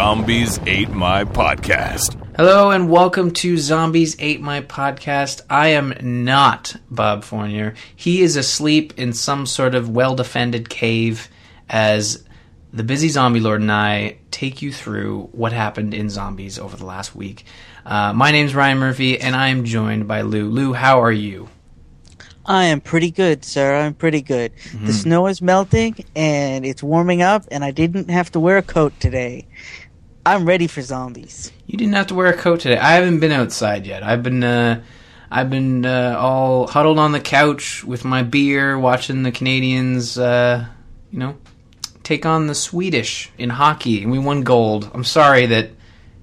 Zombies Ate My Podcast. Hello and welcome to Zombies Ate My Podcast. I am not Bob Fournier. He is asleep in some sort of well defended cave as the busy zombie lord and I take you through what happened in zombies over the last week. Uh, my name's Ryan Murphy and I am joined by Lou. Lou, how are you? I am pretty good, sir. I'm pretty good. Mm-hmm. The snow is melting and it's warming up, and I didn't have to wear a coat today. I'm ready for zombies. You didn't have to wear a coat today. I haven't been outside yet. I've been uh, I've been uh, all huddled on the couch with my beer, watching the Canadians. Uh, you know, take on the Swedish in hockey, and we won gold. I'm sorry that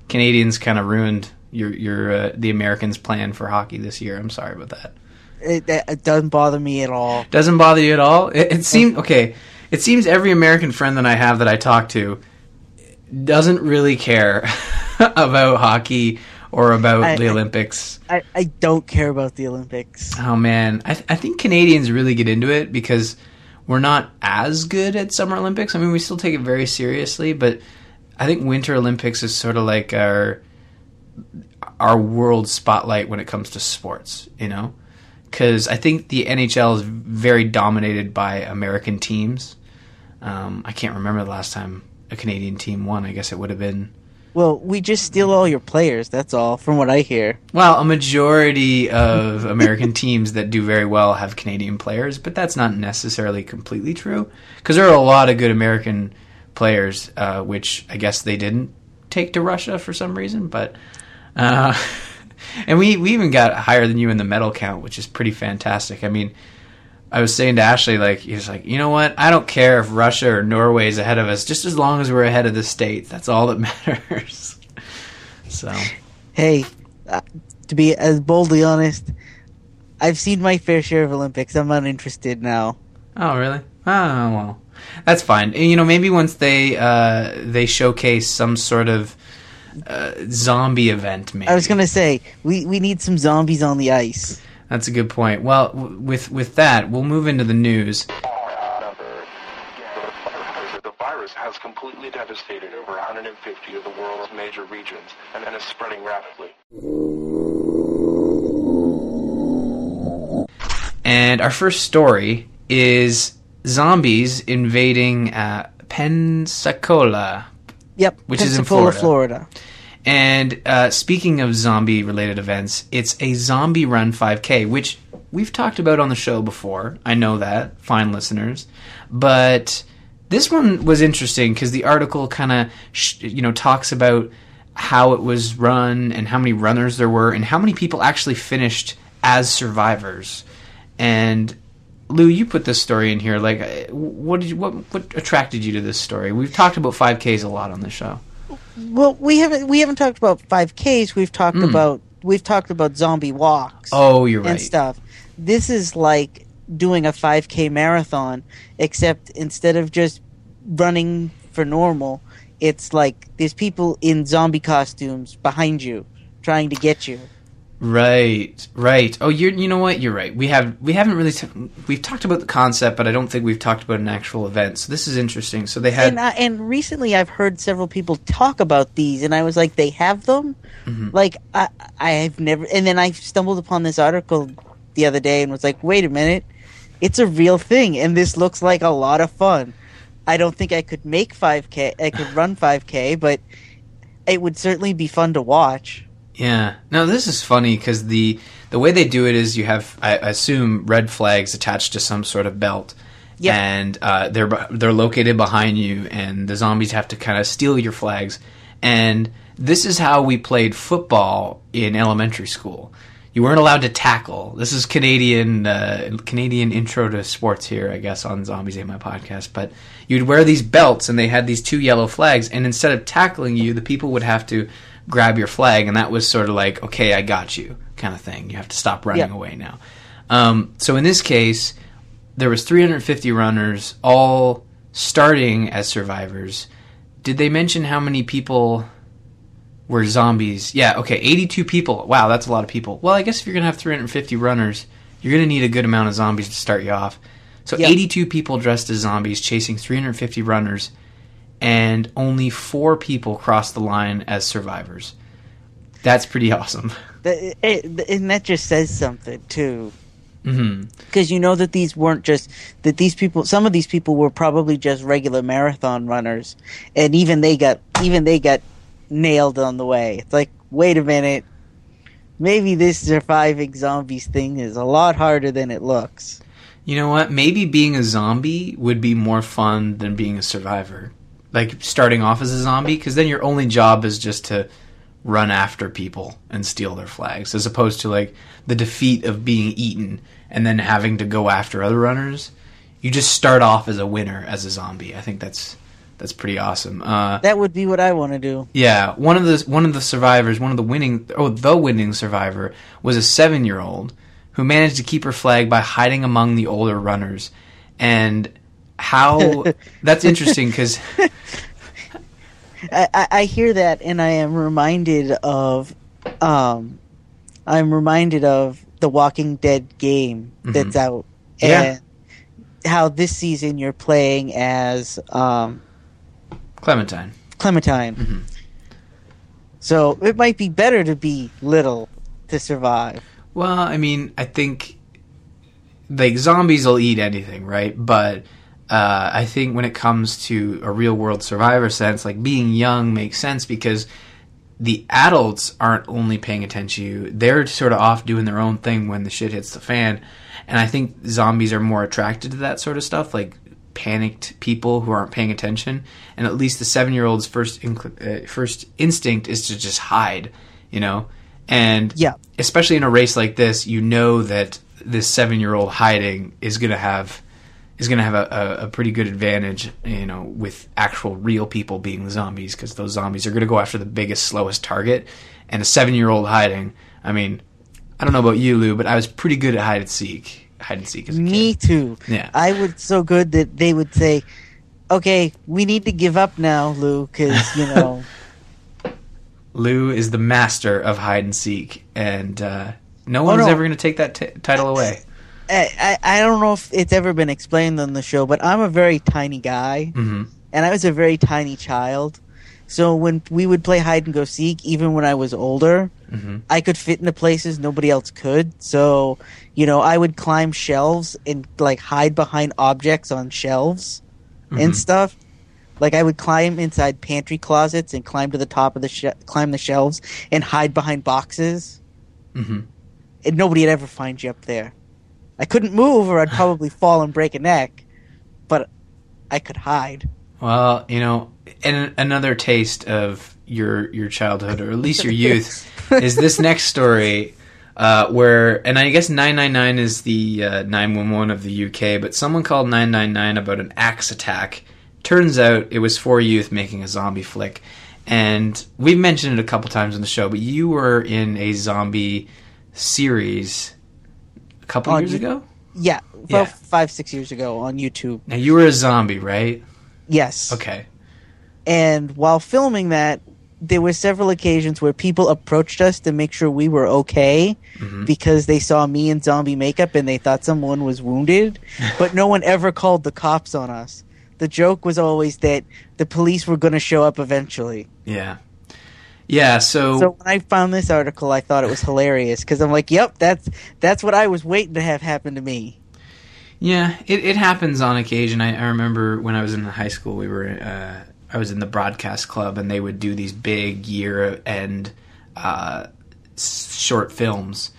Canadians kind of ruined your your uh, the Americans' plan for hockey this year. I'm sorry about that. It, it it doesn't bother me at all. Doesn't bother you at all. It, it seems okay. It seems every American friend that I have that I talk to doesn't really care about hockey or about I- the Olympics. I, I don't care about the Olympics. Oh man, I, th- I think Canadians really get into it because we're not as good at Summer Olympics. I mean, we still take it very seriously, but I think Winter Olympics is sort of like our our world spotlight when it comes to sports. You know, because I think the NHL is very dominated by American teams. Um, I can't remember the last time a Canadian team won. I guess it would have been. Well, we just steal all your players. That's all, from what I hear. Well, a majority of American teams that do very well have Canadian players, but that's not necessarily completely true because there are a lot of good American players, uh, which I guess they didn't take to Russia for some reason. But uh, and we we even got higher than you in the medal count, which is pretty fantastic. I mean. I was saying to Ashley, like, he's like, you know what? I don't care if Russia or Norway is ahead of us, just as long as we're ahead of the states. That's all that matters. So, Hey, uh, to be as boldly honest, I've seen my fair share of Olympics. I'm not interested now. Oh, really? Oh, well, that's fine. You know, maybe once they uh, they showcase some sort of uh, zombie event, maybe I was gonna say we we need some zombies on the ice. That's a good point. Well, w- with with that, we'll move into the news. The virus has completely devastated over 150 of the world's major regions and, and is spreading rapidly. And our first story is zombies invading uh, Pensacola, Yep, Which is in Pensacola, Florida. And uh, speaking of zombie related events, it's a zombie run 5K, which we've talked about on the show before. I know that, fine listeners. But this one was interesting because the article kind of, sh- you know, talks about how it was run and how many runners there were and how many people actually finished as survivors. And Lou, you put this story in here. Like, uh, what did you, what what attracted you to this story? We've talked about 5Ks a lot on the show. Well, we haven't we haven't talked about five Ks. We've talked hmm. about we've talked about zombie walks. Oh, you're right. and stuff. This is like doing a 5K marathon, except instead of just running for normal, it's like there's people in zombie costumes behind you trying to get you. Right, right. Oh, you're. You know what? You're right. We have. We haven't really. T- we've talked about the concept, but I don't think we've talked about an actual event. So this is interesting. So they had. And, uh, and recently, I've heard several people talk about these, and I was like, they have them. Mm-hmm. Like I, I've never. And then I stumbled upon this article the other day and was like, wait a minute, it's a real thing, and this looks like a lot of fun. I don't think I could make 5K. I could run 5K, but it would certainly be fun to watch. Yeah. No, this is funny because the the way they do it is you have, I assume, red flags attached to some sort of belt. Yep. And uh, they're they're located behind you, and the zombies have to kind of steal your flags. And this is how we played football in elementary school. you weren't allowed to tackle. This is Canadian uh, Canadian intro to sports here, I guess, on Zombies Ate My Podcast. But you'd wear these belts, and they had these two yellow flags, and instead of tackling you, the people would have to grab your flag, and that was sort of like, okay, I got you, kind of thing. You have to stop running away now. Um, so in this case, there was 350 runners, all starting as survivors. Did they mention how many people were zombies? Yeah, okay, 82 people. Wow, that's a lot of people. Well, I guess if you're going to have 350 runners, you're going to need a good amount of zombies to start you off. So Yeah. 82 people dressed as zombies chasing 350 runners, and only four people crossed the line as survivors. That's pretty awesome. That- eh, eh, it- and that just says something too. Mm-hmm. because you know that these weren't just that these people some of these people were probably just regular marathon runners and even they got even they got nailed on the way it's like wait a minute maybe this surviving zombies thing is a lot harder than it looks You know what? Maybe being a zombie would be more fun than being a survivor. Like starting off as a zombie, because then your only job is just to run after people and steal their flags, as opposed to like the defeat of being eaten and then having to go after other runners. You just start off as a winner as a zombie. I think that's that's pretty awesome. Uh, that would be what i want to do yeah, one of the one of the survivors, one of the winning oh the winning survivor was a seven year old who managed to keep her flag by hiding among the older runners, and how that's interesting because I, I, hear that and i am reminded of um i'm reminded of the walking dead game that's out Mm-hmm. Yeah. and how this season you're playing as um Clementine. Clementine. Mm-hmm. So it might be better to be little to survive. Well, I mean, I think like zombies will eat anything, right? But uh, I think when it comes to a real world survivor sense, like being young makes sense because the adults aren't only paying attention to you; they're sort of off doing their own thing when the shit hits the fan. And I think zombies are more attracted to that sort of stuff, like panicked people who aren't paying attention. And at least the seven-year-old's first inc- uh, first instinct is to just hide, you know. And Yeah. especially in a race like this, you know that this seven-year-old hiding is going to have is going to have a, a, a pretty good advantage, you know, with actual real people being the zombies because those zombies are going to go after the biggest, slowest target. And a seven-year-old hiding, I mean, I don't know about you, Lou, but I was pretty good at hide and seek. Hide and seek as a Me kid. too. Yeah. I was so good that they would say, "Okay, we need to give up now, Lou, because you know." Lou is the master of hide and seek, and uh, no one's Oh, no. ever going to take that t- title away. I, I don't know if it's ever been explained on the show, but I'm a very tiny guy, hmm and I was a very tiny child. So when we would play hide and go seek, even when I was older, hmm I could fit into places nobody else could. So, you know, I would climb shelves and like hide behind objects on shelves and stuff. Like I would climb inside pantry closets and climb to the top of the sh- climb the shelves and hide behind boxes. hmm And nobody would ever find you up there. I couldn't move or I'd probably fall and break a neck, but I could hide. Well, you know, and another taste of your your childhood, or at least your youth, is this next story, uh, where, and I guess nine nine nine is the uh, nine one one of the UK, but someone called nine nine nine about an axe attack. Turns out it was four youth making a zombie flick, and we've mentioned it a couple times on the show. But you were in a zombie series a couple On years you- ago. Yeah, about Yeah. five six years ago on YouTube. Now you were a zombie, right? Yes. Okay. And while filming that, there were several occasions where people approached us to make sure we were okay Mm-hmm. because they saw me in zombie makeup and they thought someone was wounded, but no one ever called the cops on us. The joke was always that the police were going to show up eventually. Yeah. Yeah. So, So when I found this article, I thought it was hilarious because I'm like, "Yep, that's that's what I was waiting to have happen to me." Yeah, it, it happens on occasion. I, I remember when I was in high school, we were uh, I was in the broadcast club, and they would do these big year end uh, short films.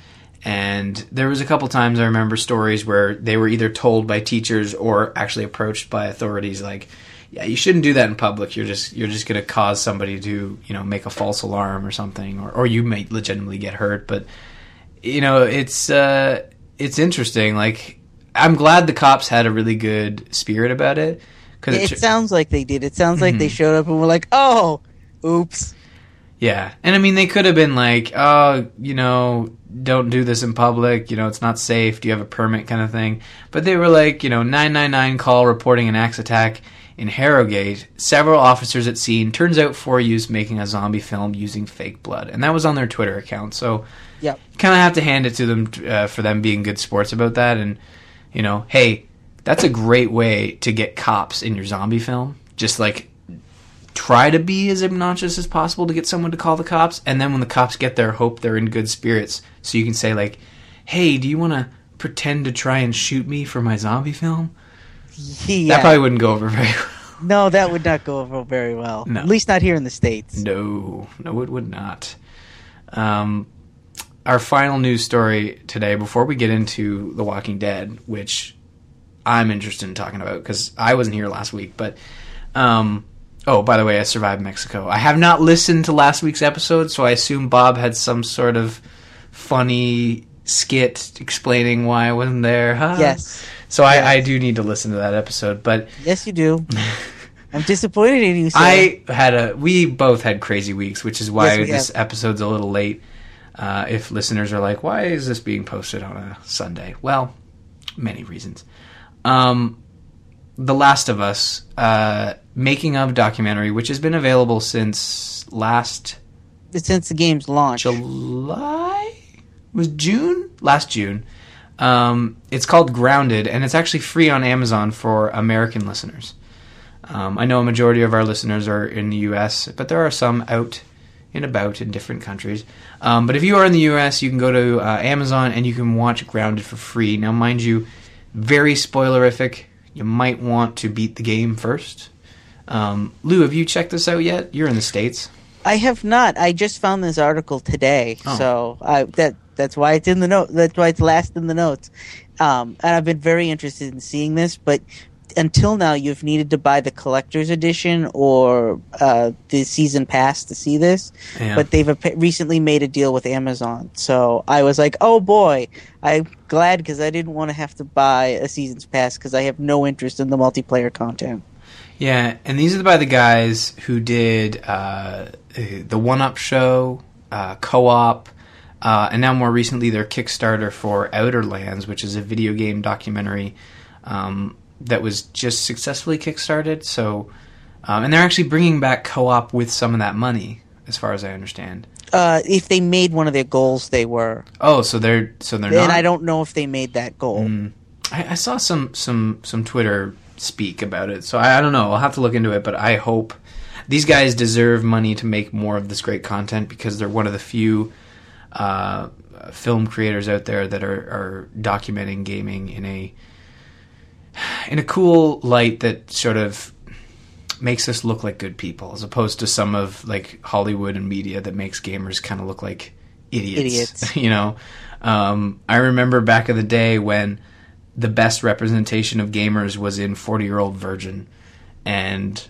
And there was a couple times I remember stories where they were either told by teachers or actually approached by authorities, like, "Yeah, you shouldn't do that in public. You're just you're just going to cause somebody to you know make a false alarm or something, or or you may legitimately get hurt." But you know, it's uh, it's interesting. Like, I'm glad the cops had a really good spirit about it because It sounds like they did. It sounds like Mm-hmm. they showed up and were like, "Oh, oops." Yeah, and I mean they could have been like, oh, you know, don't do this in public. You know, it's not safe. Do you have a permit, kind of thing. But they were like, you know, nine nine nine call reporting an axe attack in Harrogate. Several officers at scene. Turns out four used making a zombie film using fake blood, and that was on their Twitter account. So yeah, kind of have to hand it to them uh, for them being good sports about that. And you know, hey, that's a great way to get cops in your zombie film. Just like try to be as obnoxious as possible to get someone to call the cops, and then when the cops get there, hope they're in good spirits, so you can say like, "Hey, do you want to pretend to try and shoot me for my zombie film?" Yeah. That probably wouldn't go over very well. no, that would not go over very well. No. At least not here in the states. No, no, it would not. Um, our final news story today, before we get into The Walking Dead, which I'm interested in talking about because I wasn't here last week, but um, oh, by the way, I survived Mexico. I have not listened to last week's episode, so I assume Bob had some sort of funny skit explaining why I wasn't there. Huh? Yes. So Yes. I, I do need to listen to that episode, but Yes, you do. I'm disappointed in you. Sir. I had a. We both had crazy weeks, which is why Yes, this have. episode's a little late. Uh, if listeners are like, "Why is this being posted on a Sunday?" Well, many reasons. Um, the Last of Us uh, making of documentary, which has been available since last since the game's launch. July was June last June. Um, it's called Grounded, and it's actually free on Amazon for American listeners. Um, I know a majority of our listeners are in the U.S., but there are some out and about in different countries. Um, but if you are in the U.S., you can go to uh, Amazon and you can watch Grounded for free. Now, mind you, very spoilerific. You might want to beat the game first. Um, Lou, have you checked this out yet? You're in the states. I have not. I just found this article today, Oh. so I, that that's why it's in the note. That's why it's last in the notes. Um, and I've been very interested in seeing this, but until now, you've needed to buy the collector's edition or uh, the season pass to see this. Yeah. But they've recently made a deal with Amazon, so I was like, "Oh boy!" I'm glad because I didn't want to have to buy a season's pass because I have no interest in the multiplayer content. Yeah, and these are by the guys who did uh, the One Up Show, uh, Co-op, uh, and now more recently their Kickstarter for Outerlands, which is a video game documentary um, that was just successfully kickstarted. So, um, and they're actually bringing back Co-op with some of that money, as far as I understand. Uh, if they made one of their goals, they were, Oh, so they're so they're not and not. I don't know if they made that goal. Mm. I, I saw some some some Twitter speak about it, so I, I don't know. I'll have to look into it, but I hope these guys deserve money to make more of this great content because they're one of the few uh, film creators out there that are, are documenting gaming in a in a cool light that sort of makes us look like good people as opposed to some of like Hollywood and media that makes gamers kind of look like idiots. Idiots. you know, um, I remember back in the day when the best representation of gamers was in Forty Year Old Virgin, and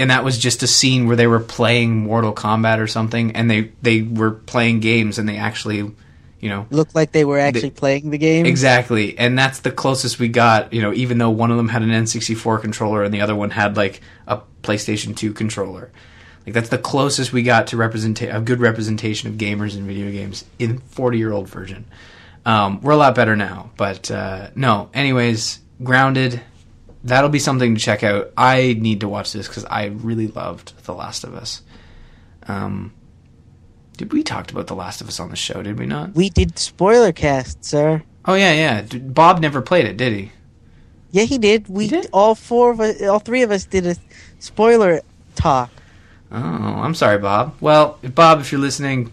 and that was just a scene where they were playing Mortal Kombat or something, and they they were playing games, and they actually, you know, Looked like they were actually playing the game. Exactly, and that's the closest we got. You know, even though one of them had an N64 controller and the other one had like a PlayStation 2 controller, like that's the closest we got to represent a good representation of gamers in video games in 40 year old virgin. Um, we're a lot better now, but uh, no. Anyways, grounded. That'll be something to check out. I need to watch this because I really loved The Last of Us. Um, did we talked about The Last of Us on the show? Did we not? We did spoiler cast, sir. Oh yeah, yeah. Bob never played it, did he? Yeah, he did. We He did? all four of us, all three of us did a spoiler talk. Oh, I'm sorry, Bob. Well, Bob, if you're listening,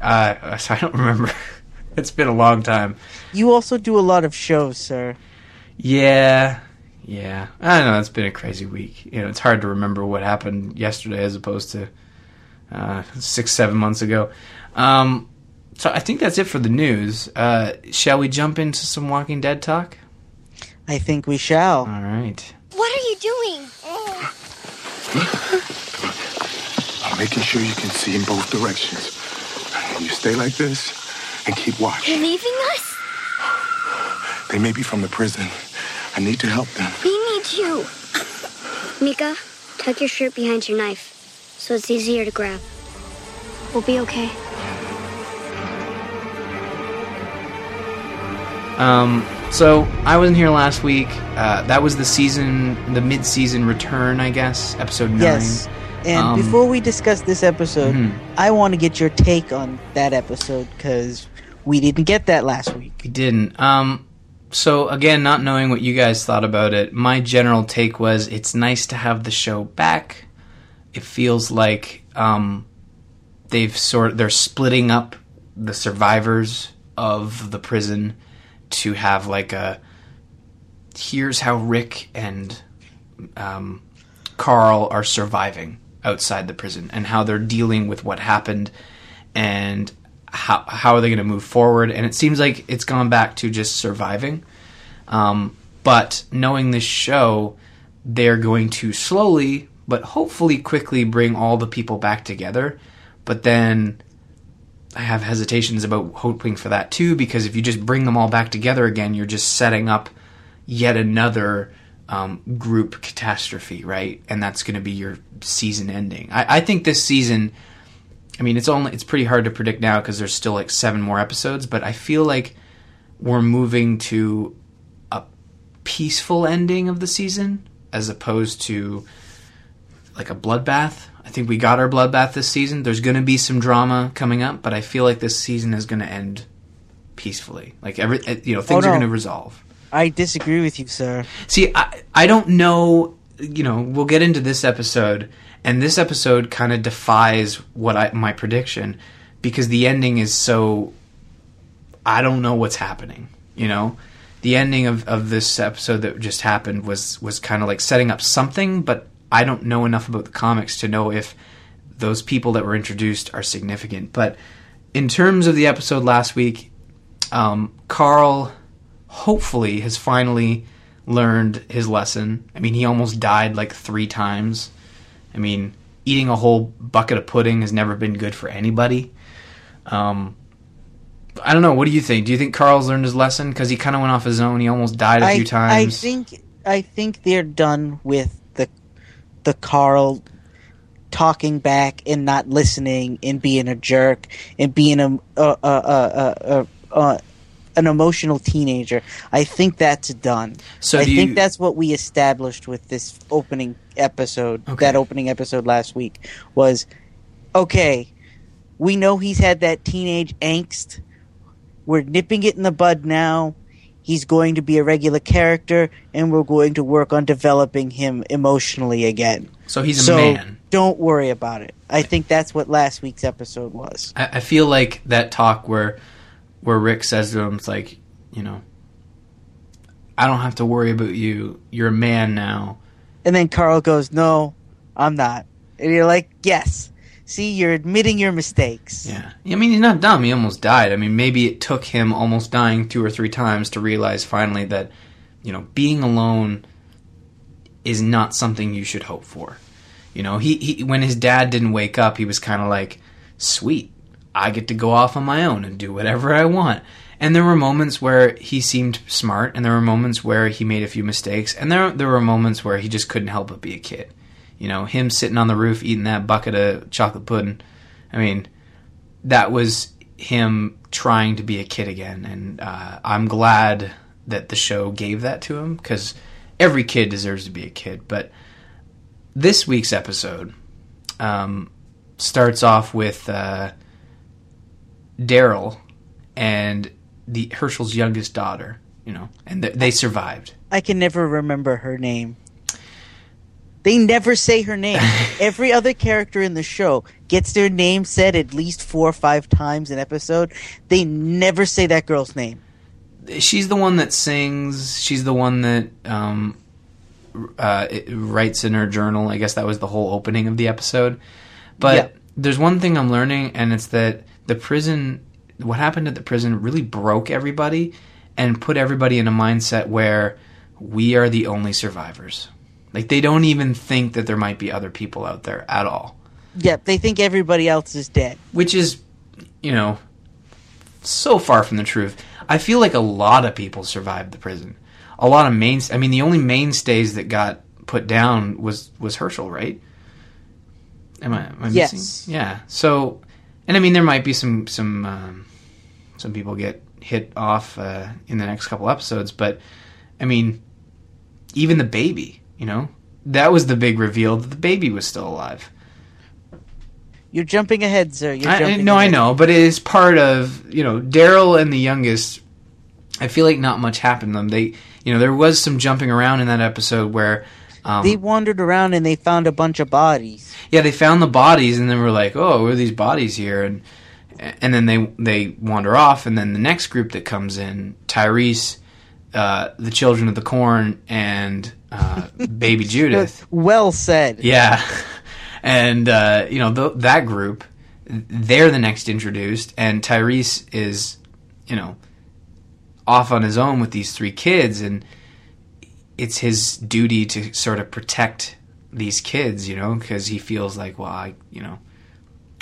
uh, I don't remember. it's been a long time. You also do a lot of shows, sir. Yeah, yeah. I know it's been a crazy week. You know, it's hard to remember what happened yesterday as opposed to uh, six, seven months ago. Um, so I think that's it for the news. Uh, shall we jump into some Walking Dead talk? I think we shall. All right. What are you doing? I'm making sure you can see in both directions. You stay like this, and keep watch. You're leaving us? They may be from the prison. I need to help them. We need you. Mika, tuck your shirt behind your knife so it's easier to grab. We'll be okay. Um, so I wasn't here last week. Uh, that was the season, the mid-season return, I guess, episode nine. Yes. And Um, before we discuss this episode, Mhm. I want to get your take on that episode because we didn't get that last week. We didn't. Um, so again, not knowing what you guys thought about it, my general take was it's nice to have the show back. It feels like um, they've sort they're splitting up the survivors of the prison to have like a here's how Rick and um, Carl are surviving outside the prison and how they're dealing with what happened and how how are they going to move forward and it seems like it's gone back to just surviving um, but knowing this show they're going to slowly but hopefully quickly bring all the people back together but then I have hesitations about hoping for that too because if you just bring them all back together again you're just setting up yet another um, group catastrophe, right? And that's going to be your season ending. I, I think this season, I mean, it's only it's pretty hard to predict now because there's still like seven more episodes, but I feel like we're moving to a peaceful ending of the season as opposed to like a bloodbath. I think we got our bloodbath this season. There's going to be some drama coming up, but I feel like this season is going to end peacefully. Like every, eh, you know, things Oh, are going to resolve. I disagree with you, sir. See, I, I don't know. You know, we'll get into this episode, and this episode kind of defies what I my prediction because the ending is so. I don't know what's happening. You know, the ending of, of this episode that just happened was was kind of like setting up something, but I don't know enough about the comics to know if those people that were introduced are significant. But in terms of the episode last week, um, Carl hopefully has finally learned his lesson. I mean, he almost died like three times. I mean, eating a whole bucket of pudding has never been good for anybody. Um, I don't know. What do you think? Do you think Carl's learned his lesson? Because he kind of went off his own. He almost died a I, few times. I think I think they're done with the the Carl talking back and not listening and being a jerk and being a, a, a, a, an emotional teenager. I think that's done. So I think you- that's what we established with this opening episode. Okay. That opening episode last week was okay. We know he's had that teenage angst. We're nipping it in the bud now. He's going to be a regular character, and we're going to work on developing him emotionally again. so he's a so man. don't worry about it. I think that's what last week's episode was. I, I feel like that talk where where Rick says to him, "It's like, you know, I don't have to worry about you. You're a man now." And then Carl goes, "No, I'm not." And you're like, "Yes." See, you're admitting your mistakes. Yeah. I mean, he's not dumb. He almost died. I mean, maybe it took him almost dying two or three times to realize finally that, you know, being alone is not something you should hope for. You know, he, he when his dad didn't wake up, he was kind of like, "Sweet, I get to go off on my own and do whatever I want." And there were moments where he seemed smart, and there were moments where he made a few mistakes, and there there were moments where he just couldn't help but be a kid. You know, him sitting on the roof eating that bucket of chocolate pudding. I mean, that was him trying to be a kid again, and uh, I'm glad that the show gave that to him because every kid deserves to be a kid. But this week's episode um, starts off with uh, Daryl and the Hershel's youngest daughter. You know, and th- they survived. I can never remember her name. They never say her name. Every other character in the show gets their name said at least four or five times in an episode. They never say that girl's name. she's the one that sings. She's the one that um, uh, writes in her journal. I guess that was the whole opening of the episode. But Yeah. there's one thing I'm learning, and it's that the prison, what happened at the prison, really broke everybody and put everybody in a mindset where we are the only survivors. Like they don't even think that there might be other people out there at all Yep, they think everybody else is dead. which is you know so far from the truth. I feel like a lot of people survived the prison. A lot of main. I mean, the only mainstays that got put down was was Hershel, right? Am I, am I Yes. missing? Yeah. So, and I mean, there might be some some um, some people get hit off uh, in the next couple episodes, but I mean, even the baby, you know, that was the big reveal that the baby was still alive. You're jumping ahead, sir. You're I, no, I know, but it is part of you know Daryl and the youngest. I feel like not much happened to them. They, you know, there was some jumping around in that episode where, um, They wandered around and they found a bunch of bodies. yeah, they found the bodies and then we're like, oh, what are these bodies here? And and then they they wander off, and then the next group that comes in, Tyrese, uh, the Children of the Corn, and uh, Baby Judith. Well said. Yeah, and uh, you know th- that group, they're the next introduced, and Tyrese is, you know, off on his own with these three kids, and it's his duty to sort of protect these kids, you know, because he feels like, well, I, you know,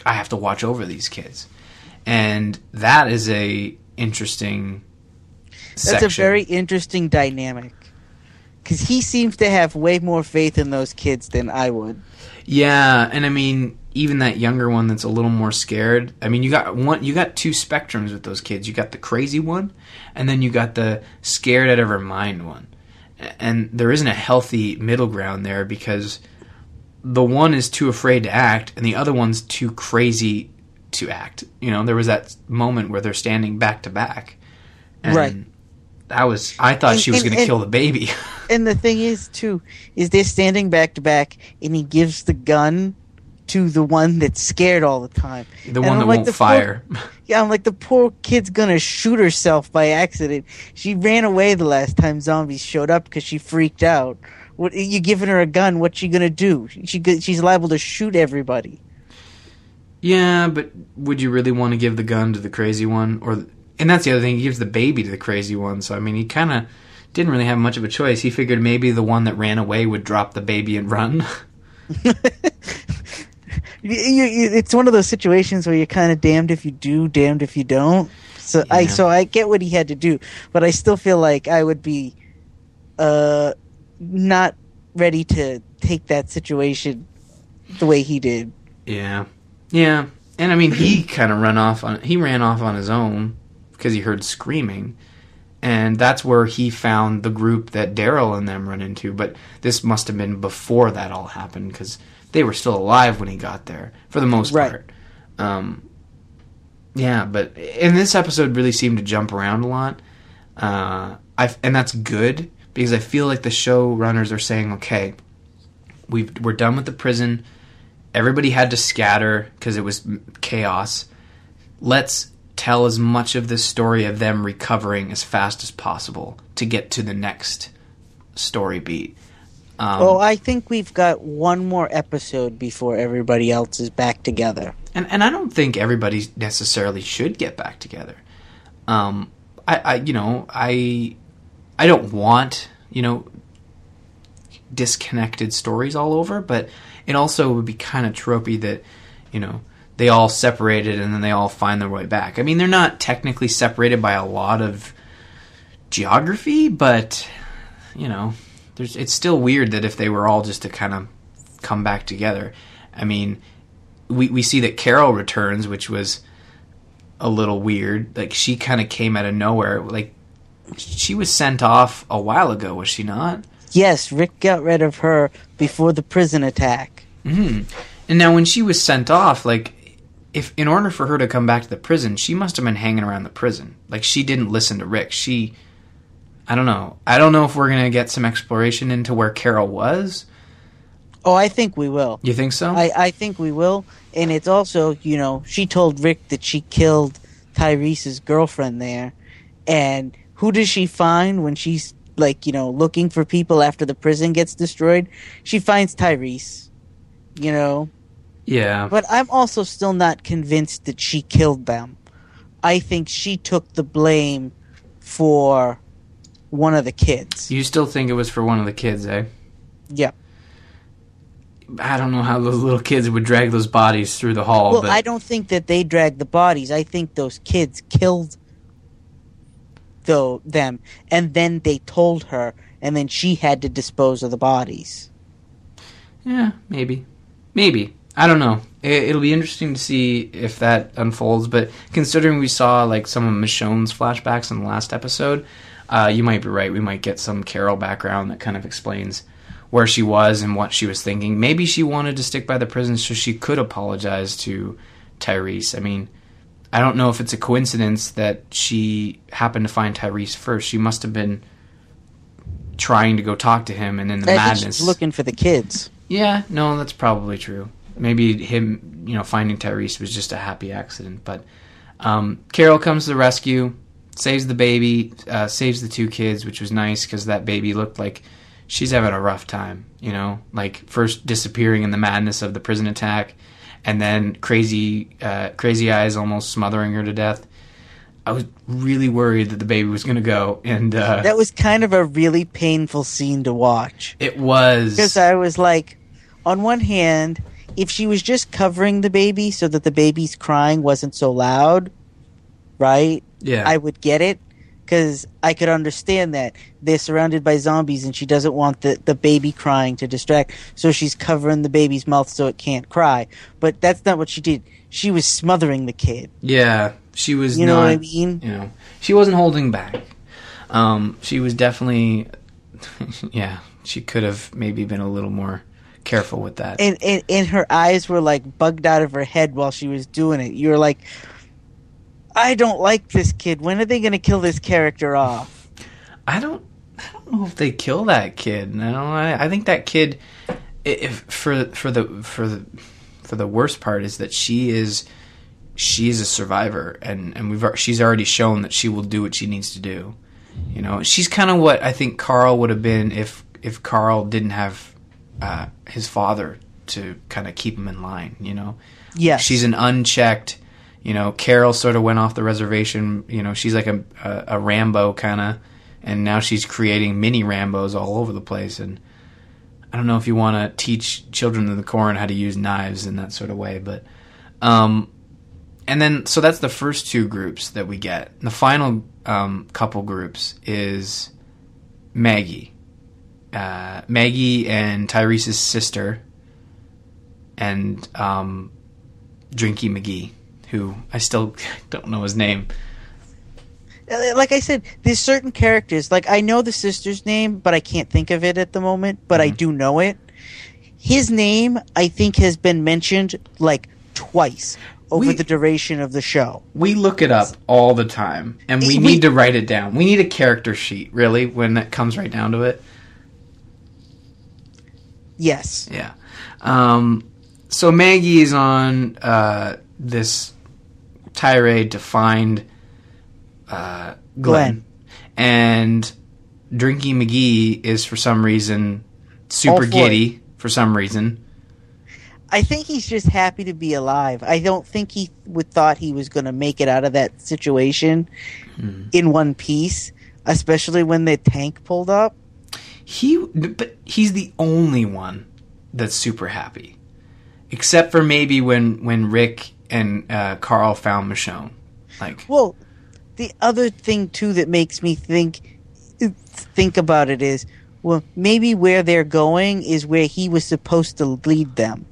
I have to watch over these kids, and that is a interesting. That's a very interesting dynamic. Because he seems to have way more faith in those kids than I would. Yeah, and I mean, even that younger one that's a little more scared. I mean, you got one, you got two spectrums with those kids. You got the crazy one, and then you got the scared out of her mind one. And there isn't a healthy middle ground there because the one is too afraid to act, and the other one's too crazy to act. You know, there was that moment where they're standing back to back, and Right. That was. I thought And- she was going to kill the baby. And the thing is, too, is they're standing back to back, and he gives the gun to the one that's scared all the time. the And one I'm that like, won't the poor- fire. yeah, I'm like, the poor kid's gonna shoot herself by accident. She ran away the last time zombies showed up because she freaked out. What you giving her a gun? What's she gonna do? She she's liable to shoot everybody. Yeah, but would you really want to give the gun to the crazy one? Or, and that's the other thing. He gives the baby to the crazy one. So I mean, he kind of didn't really have much of a choice. He figured maybe the one that ran away would drop the baby and run. You, you, it's one of those situations where you're kind of damned if you do, damned if you don't. So I so I get what he had to do, but I still feel like I would be, uh, not ready to take that situation the way he did. yeah, yeah. And I mean, he kind of run off on. He ran off on his own because he heard screaming, and that's where he found the group that Daryl and them run into. But this must have been before that all happened because they were still alive when he got there for the most Right. part. Um, yeah, but and this episode really seemed to jump around a lot. Uh, I and that's good because I feel like the showrunners are saying, okay, we we're done with the prison. Everybody had to scatter because it was chaos. Let's tell as much of this story of them recovering as fast as possible to get to the next story beat. Um, oh, I think we've got one more episode before everybody else is back together. and and I don't think everybody necessarily should get back together. Um, I, I you know I I don't want you know disconnected stories all over, but it also would be kind of tropey that you know they all separated and then they all find their way back. I mean, they're not technically separated by a lot of geography, but you know, there's it's still weird that if they were all just to kind of come back together. I mean, we we see that Carol returns, which was a little weird. Like she kind of came out of nowhere. Like she was sent off a while ago, was she not? Yes, Rick got rid of her before the prison attack. Hmm. And now when she was sent off, like if in order for her to come back to the prison, she must have been hanging around the prison. Like she didn't listen to Rick. She I don't know. I don't know if we're going to get some exploration into where Carol was. Oh, I think we will. You think so? I, I think we will. And it's also, you know, she told Rick that she killed Tyrese's girlfriend there. And who does she find when she's, like, you know, looking for people after the prison gets destroyed? She finds Tyrese, you know. Yeah. But I'm also still not convinced that she killed them. I think she took the blame for one of the kids. You still think it was for one of the kids, eh? Yeah. I don't know how those little kids would drag those bodies through the hall. Well, but I don't think that they dragged the bodies. I think those kids killed though them, and then they told her, and then she had to dispose of the bodies. Yeah, maybe. Maybe. I don't know. It, it'll be interesting to see if that unfolds. But considering we saw like some of Michonne's flashbacks in the last episode, uh, you might be right. We might get some Carol background that kind of explains where she was and what she was thinking. Maybe she wanted to stick by the prison so she could apologize to Tyrese. I mean, I don't know if it's a coincidence that she happened to find Tyrese first. She must have been trying to go talk to him, and in the I madness, she's looking for the kids. yeah, no, that's probably true. Maybe him, you know, finding Tyrese was just a happy accident. But um, Carol comes to the rescue, saves the baby, uh, saves the two kids, which was nice because that baby looked like she's having a rough time. You know, like first disappearing in the madness of the prison attack, and then crazy, uh, crazy eyes almost smothering her to death. I was really worried that the baby was going to go, and uh, That was kind of a really painful scene to watch. it was. Because I was like, on one hand, if she was just covering the baby so that the baby's crying wasn't so loud, right? yeah, I would get it. Because I could understand that they're surrounded by zombies and she doesn't want the, the baby crying to distract, so she's covering the baby's mouth so it can't cry. But that's not what she did. She was smothering the kid. yeah, she was You not. know what I mean? you know she wasn't holding back um she was definitely yeah she could have maybe been a little more careful with that and, and and her eyes were like bugged out of her head while she was doing it. You're like, I don't like this kid. When are they going to kill this character off? i don't i don't know if they kill that kid no i, I think that kid if for for the for the for the worst part is that she is she is a survivor and and we've she's already shown that she will do what she needs to do you know she's kind of what i think carl would have been if if carl didn't have uh, his father to kind of keep him in line you know? Yes, she's an unchecked you know carol sort of went off the reservation you know she's like a a, a rambo kind of and now she's creating mini rambos all over the place and i don't know if you want to teach children in the corn how to use knives in that sort of way but um and then so that's the first two groups that we get. The final um, couple groups is maggie uh, maggie and tyrese's sister and um, Drinky McGee, who I still don't know his name. Uh, like I said, there's certain characters. Like I know the sister's name, but I can't think of it at the moment. But I do know it. His name, I think, has been mentioned like twice over We- the duration of the show. We look it up all the time, and we We- need to write it down. We need a character sheet, really, when it comes right down to it. Yes, Yeah. Um, so Maggie is on uh, this tirade to find uh, Glenn. Glenn. And Drinky McGee is, for some reason, super giddy for some reason. I think he's just happy to be alive. I don't think he would thought he was going to make it out of that situation in one piece, especially when the tank pulled up. He, but he's the only one that's super happy, except for maybe when when Rick and uh, Carl found Michonne. Like, Well, the other thing too that makes me think think about it is, well, maybe where they're going is where he was supposed to lead them.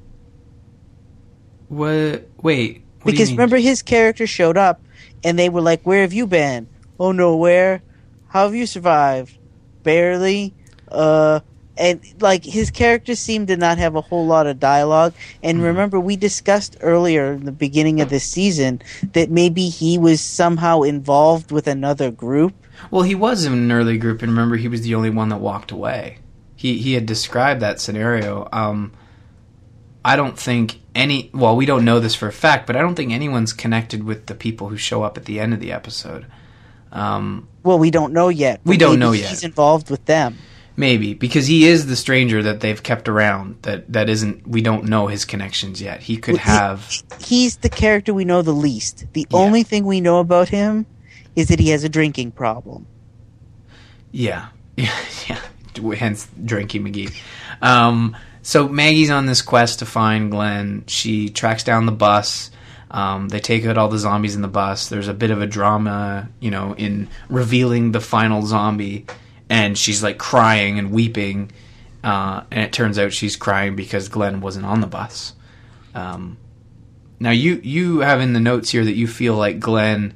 what? Wait, what because remember his character showed up and they were like, "Where have you been?" "Oh nowhere." "How have you survived?" "Barely." Uh and like his character seemed to not have a whole lot of dialogue and Mm-hmm. remember we discussed earlier in the beginning of this season that maybe he was somehow involved with another group Well, he was in an early group, and remember, he was the only one that walked away. He he had described that scenario. Um, I don't think any. Well, we don't know this for a fact, but I don't think anyone's connected with the people who show up at the end of the episode. Um, Well, we don't know yet. We don't know yet. He's involved with them. Maybe because he is the stranger that they've kept around. That that isn't. We don't know his connections yet. He could Well, he- have. He's the character we know the least. The Yeah. only thing we know about him is that he has a drinking problem. Yeah, yeah, yeah. Hence, Drinky McGee. Um, so Maggie's on this quest to find Glenn. She tracks down the bus. Um, they take out all the zombies in the bus. There's a bit of a drama, you know, in revealing the final zombie, and she's like crying and weeping. Uh, and it turns out she's crying because Glenn wasn't on the bus. Um, now you you have in the notes here that you feel like Glenn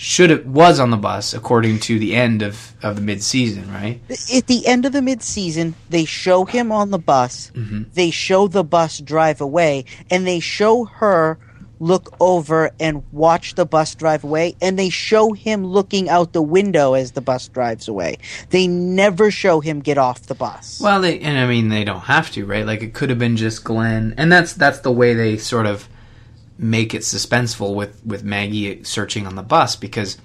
should have was on the bus according to the end of, of the mid season, right? At the end of the mid-season, they show him on the bus. They show the bus drive away, and they show her look over and watch the bus drive away, and they show him looking out the window as the bus drives away. They never show him get off the bus. Well, they and I mean they don't have to, right? Like it could have been just Glenn, and that's that's the way they sort of make it suspenseful with with Maggie searching on the bus because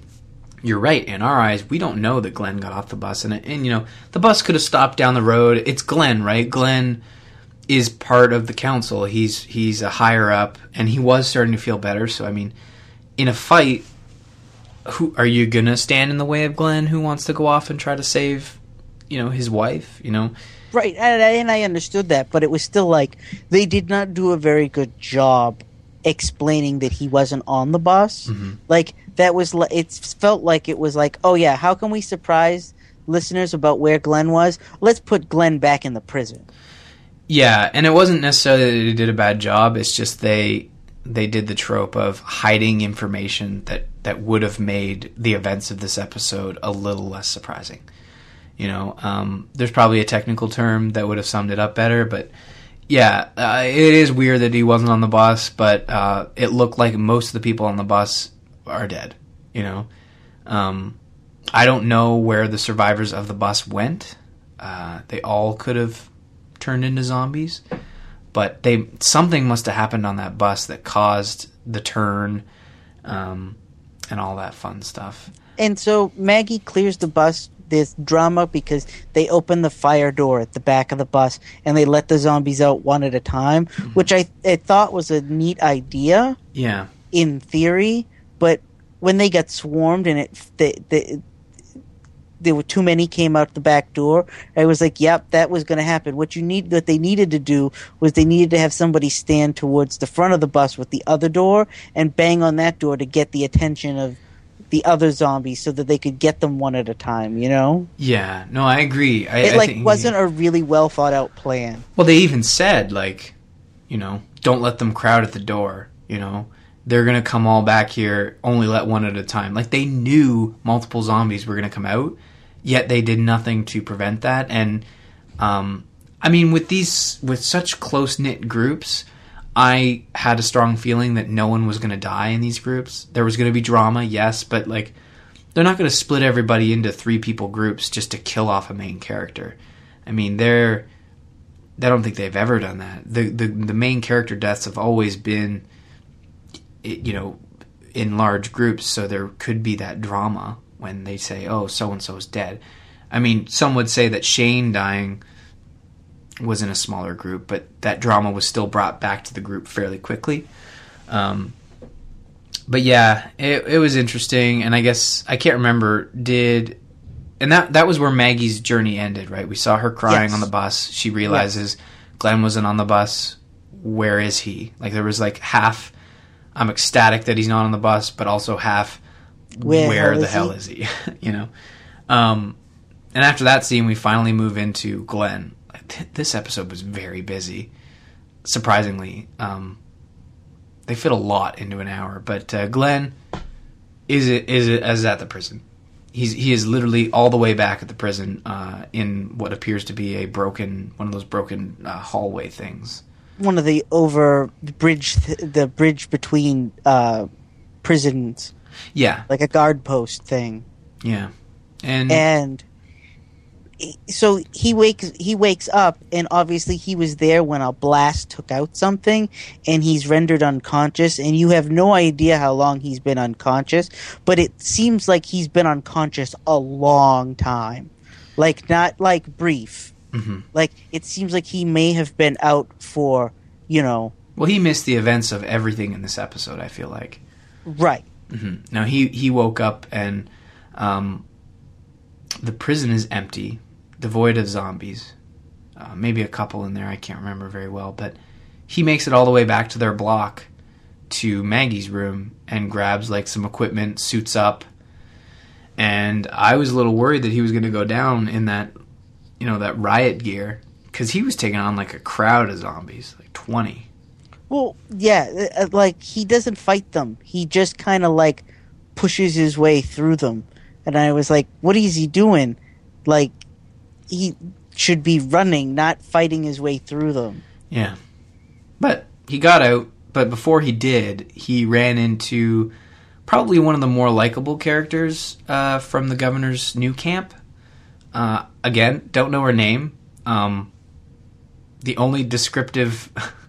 you're right. In our eyes, we don't know that Glenn got off the bus, and and you know the bus could have stopped down the road. It's Glenn, right? Glenn is part of the council. He's he's a higher up, and he was starting to feel better. So I mean, in a fight, who are you gonna stand in the way of Glenn, who wants to go off and try to save, you know, his wife? You know, Right, and I, and I understood that, but it was still like they did not do a very good job explaining that he wasn't on the bus. Mm-hmm. Like that was, it felt like it was like, oh yeah, how can we surprise listeners about where Glenn was? Let's put Glenn back in the prison. Yeah, and it wasn't necessarily that they did a bad job. It's just they they did the trope of hiding information that that would have made the events of this episode a little less surprising. You know, um, there's probably a technical term that would have summed it up better, but yeah, uh, it is weird that he wasn't on the bus. But uh, it looked like most of the people on the bus are dead. You know, um, I don't know where the survivors of the bus went. Uh, they all could have turned into zombies, but they something must have happened on that bus that caused the turn, um, and all that fun stuff. And so Maggie clears the bus. this drama because they open the fire door at the back of the bus and they let the zombies out one at a time, which I, I thought was a neat idea. Yeah, in theory, but when they got swarmed and it they, they, there were too many came out the back door, I was like, "Yep, that was going to happen." What you need, what they needed to do was they needed to have somebody stand towards the front of the bus with the other door and bang on that door to get the attention of the other zombies so that they could get them one at a time. You know, yeah. No, I agree. I, it I like think- wasn't a really well thought out plan. Well, they even said like, you know, don't let them crowd at the door. You know, they're gonna come all back here. Only let one at a time. Like they knew multiple zombies were gonna come out, yet they did nothing to prevent that. And um, I mean, with these with such close knit groups. I had a strong feeling that no one was going to die in these groups. There was going to be drama, yes, but like they're not going to split everybody into three people groups just to kill off a main character. I mean, they're I don't think they've ever done that. The the the main character deaths have always been you know in large groups, so there could be that drama when they say, "Oh, so and so is dead." I mean, some would say that Shane dying was in a smaller group, but that drama was still brought back to the group fairly quickly. Um, but yeah, it, it was interesting, and I guess I can't remember. Did and that that was where Maggie's journey ended, right? We saw her crying Yes. on the bus. She realizes Glenn wasn't on the bus. Where is he? Like there was like half. I'm ecstatic that he's not on the bus, but also half. Where Where, the hell he? is he? you know. Um, and after that scene, we finally move into Glenn. This episode was very busy, surprisingly. Um, they fit a lot into an hour, but uh, Glenn is it is it is at the prison. He's he is literally all the way back at the prison uh, in what appears to be a broken one of those broken uh, hallway things. One of the over bridge, the bridge between uh, prisons, Yeah, like a guard post thing. yeah, and and so he wakes he wakes up and obviously he was there when a blast took out something and he's rendered unconscious and you have no idea how long he's been unconscious but it seems like he's been unconscious a long time like not like brief Mhm. like it seems like he may have been out for you know well, he missed the events of everything in this episode. I feel like. right hmm Now he he woke up and um, the prison is empty, devoid of zombies. uh, maybe a couple in there. I can't remember very well, but he makes it all the way back to their block to Maggie's room and grabs like some equipment, suits up. And I was a little worried that he was going to go down in that, you know, that riot gear because he was taking on like a crowd of zombies, like twenty. Well, yeah, uh, like he doesn't fight them. He just kind of like pushes his way through them. And I was like, what is he doing? Like he should be running, not fighting his way through them. Yeah. But he got out, but before he did, he ran into probably one of the more likable characters uh, from the governor's new camp. Uh, again, don't know her name. Um, the only descriptive.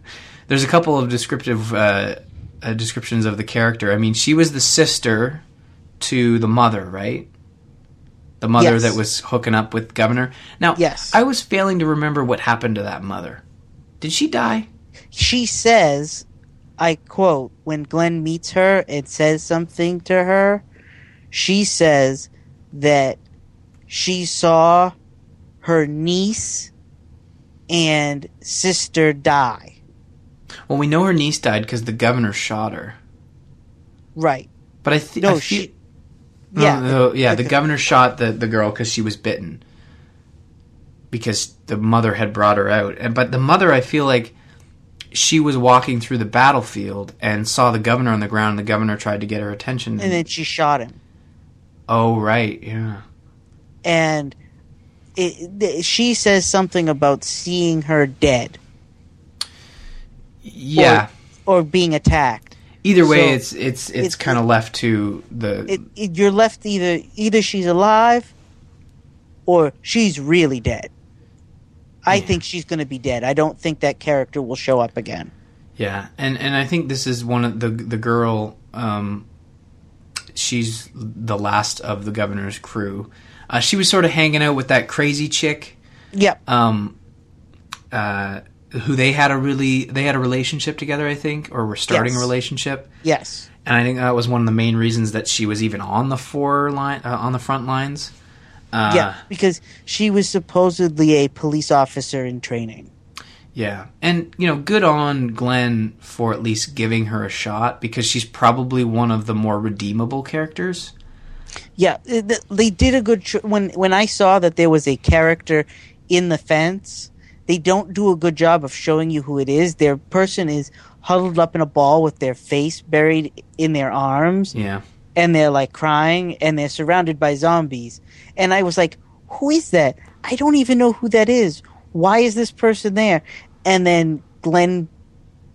there's a couple of descriptive uh, uh, descriptions of the character. I mean, she was the sister to the mother, right? The mother Yes. that was hooking up with governor. Now, Yes. I was failing to remember what happened to that mother. Did she die? She says, I quote, when Glenn meets her and says something to her, she says that she saw her niece and sister die. Well, we know her niece died because the governor shot her. Right. But I, th- No, I she. Yeah. No, no, yeah. The governor shot the, the girl because she was bitten. Because the mother had brought her out, and but the mother, I feel like she was walking through the battlefield and saw the governor on the ground. And the governor tried to get her attention. And then she shot him. oh, right, yeah, and it, th- she says something about seeing her dead yeah. or Mm. being attacked. Either way, so it's it's it's, it's- kind of left to the It, it, you're left either either she's alive or she's really dead. I think she's going to be dead. I don't think that character will show up again. Yeah, and and I think this is one of the the girl. Um, she's the last of the governor's crew. Uh, she was sort of hanging out with that crazy chick, Yep. um, uh, who they had a really they had a relationship together. I think, or were starting Yes. a relationship. yes. And I think that was one of the main reasons that she was even on the four line uh, on the front lines. Uh, yeah, because she was supposedly a police officer in training. Yeah. And, you know, good on Glenn for at least giving her a shot because she's probably one of the more redeemable characters. Yeah, th- th- they did a good tr- when when I saw that there was a character in the fence. They don't do a good job of showing you who it is. Their person is huddled up in a ball with their face buried in their arms, Yeah. and they're like crying, and they're surrounded by zombies. And I was like, "Who is that? I don't even know who that is. Why is this person there?" And then Glenn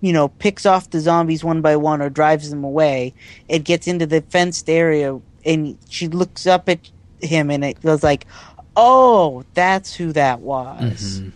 you know, picks off the zombies one by one or drives them away. It gets into the fenced area, and she looks up at him, and it goes like, "Oh, that's who that was." Mm-hmm.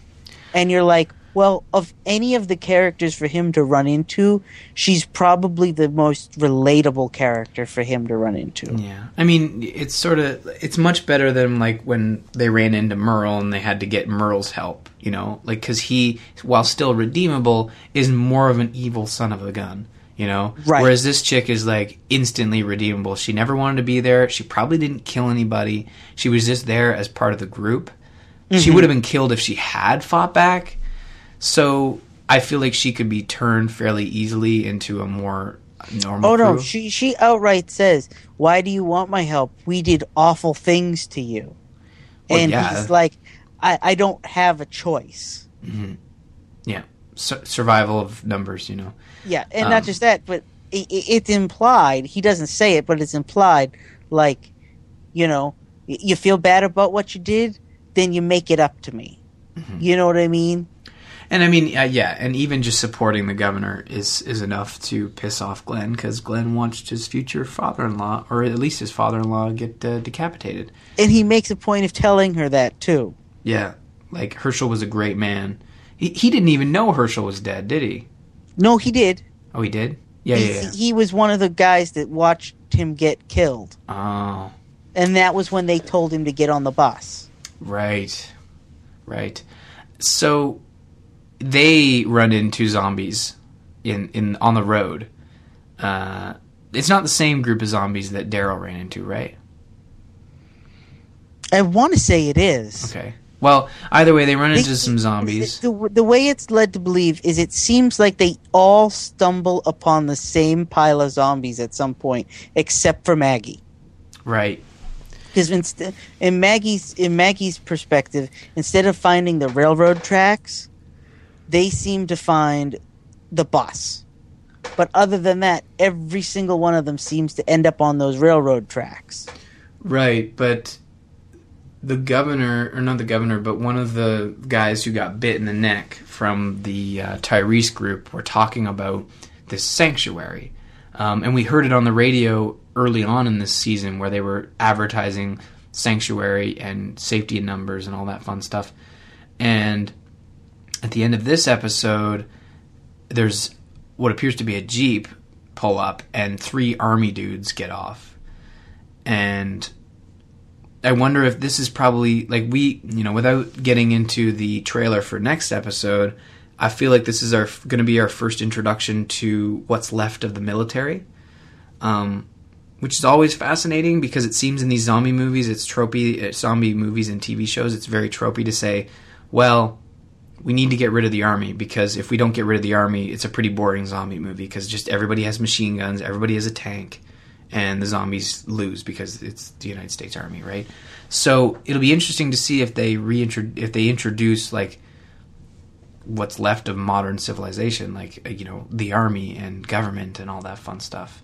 And you're like, "Well, of any of the characters for him to run into, she's probably the most relatable character for him to run into." Yeah. I mean, it's sort of it's much better than like when they ran into Merle and they had to get Merle's help, you know? Like cuz he while still redeemable is more of an evil son of a gun, you know? Right. Whereas this chick is like instantly redeemable. She never wanted to be there. She probably didn't kill anybody. She was just there as part of the group. She would have been killed if she had fought back. So I feel like she could be turned fairly easily into a more normal Oh no, crew. she she outright says, "Why do you want my help? We did awful things to you." Well, and yeah. he's like, I, "I don't have a choice." yeah. Su- survival of numbers, you know. Yeah, and Um, not just that, but it, it's implied. He doesn't say it, but it's implied. Like, you know, you feel bad about what you did, then you make it up to me. Mm-hmm. You know what I mean? And I mean, uh, yeah, and even just supporting the governor is is enough to piss off Glenn because Glenn watched his future father-in-law, or at least his father-in-law, get uh, decapitated. And he makes a point of telling her that too. Yeah, like Hershel was a great man. He he didn't even know Hershel was dead, did he? No, he did. Oh, he did. Yeah, he, yeah, yeah. he was one of the guys that watched him get killed, Oh, and that was when they told him to get on the bus. Right, right. So they run into zombies in in on the road. Uh, it's not the same group of zombies that Daryl ran into, right? I want to say it is. Okay. Well, either way, they run They- into some zombies. The, the way it's led to believe is it seems like they all stumble upon the same pile of zombies at some point, except for Maggie. Right. Because instead, in Maggie's in Maggie's perspective, instead of finding the railroad tracks, they seem to find the bus. But other than that, every single one of them seems to end up on those railroad tracks. Right, but the governor, or not the governor, but one of the guys who got bit in the neck from the uh, Tyrese group were talking about this sanctuary. Um, and we heard it on the radio early on in this season where they were advertising sanctuary and safety numbers and all that fun stuff. And at the end of this episode, there's what appears to be a Jeep pull up, and three army dudes get off. And I wonder if this is probably like we, you know, without getting into the trailer for next episode, I feel like this is our going to be our first introduction to what's left of the military, um, which is always fascinating because it seems in these zombie movies, it's tropey uh, zombie movies and TV shows, it's very tropey to say, well, we need to get rid of the army because if we don't get rid of the army, it's a pretty boring zombie movie because just everybody has machine guns, everybody has a tank, and the zombies lose because it's the United States Army, right? So it'll be interesting to see if they reintro- if they introduce like what's left of modern civilization, like uh, you know the army and government and all that fun stuff,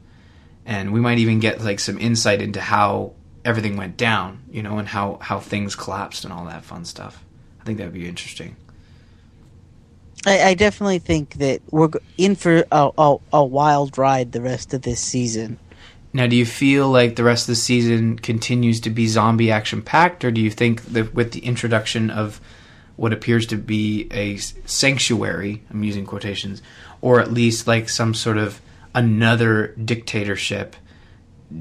and we might even get like some insight into how everything went down, you know, and how how things collapsed and all that fun stuff. I think that would be interesting. I, I definitely think that we're in for a, a, a wild ride the rest of this season. Now, do you feel like the rest of the season continues to be zombie action packed, or do you think that with the introduction of what appears to be a sanctuary, I'm using quotations, or at least like some sort of another dictatorship,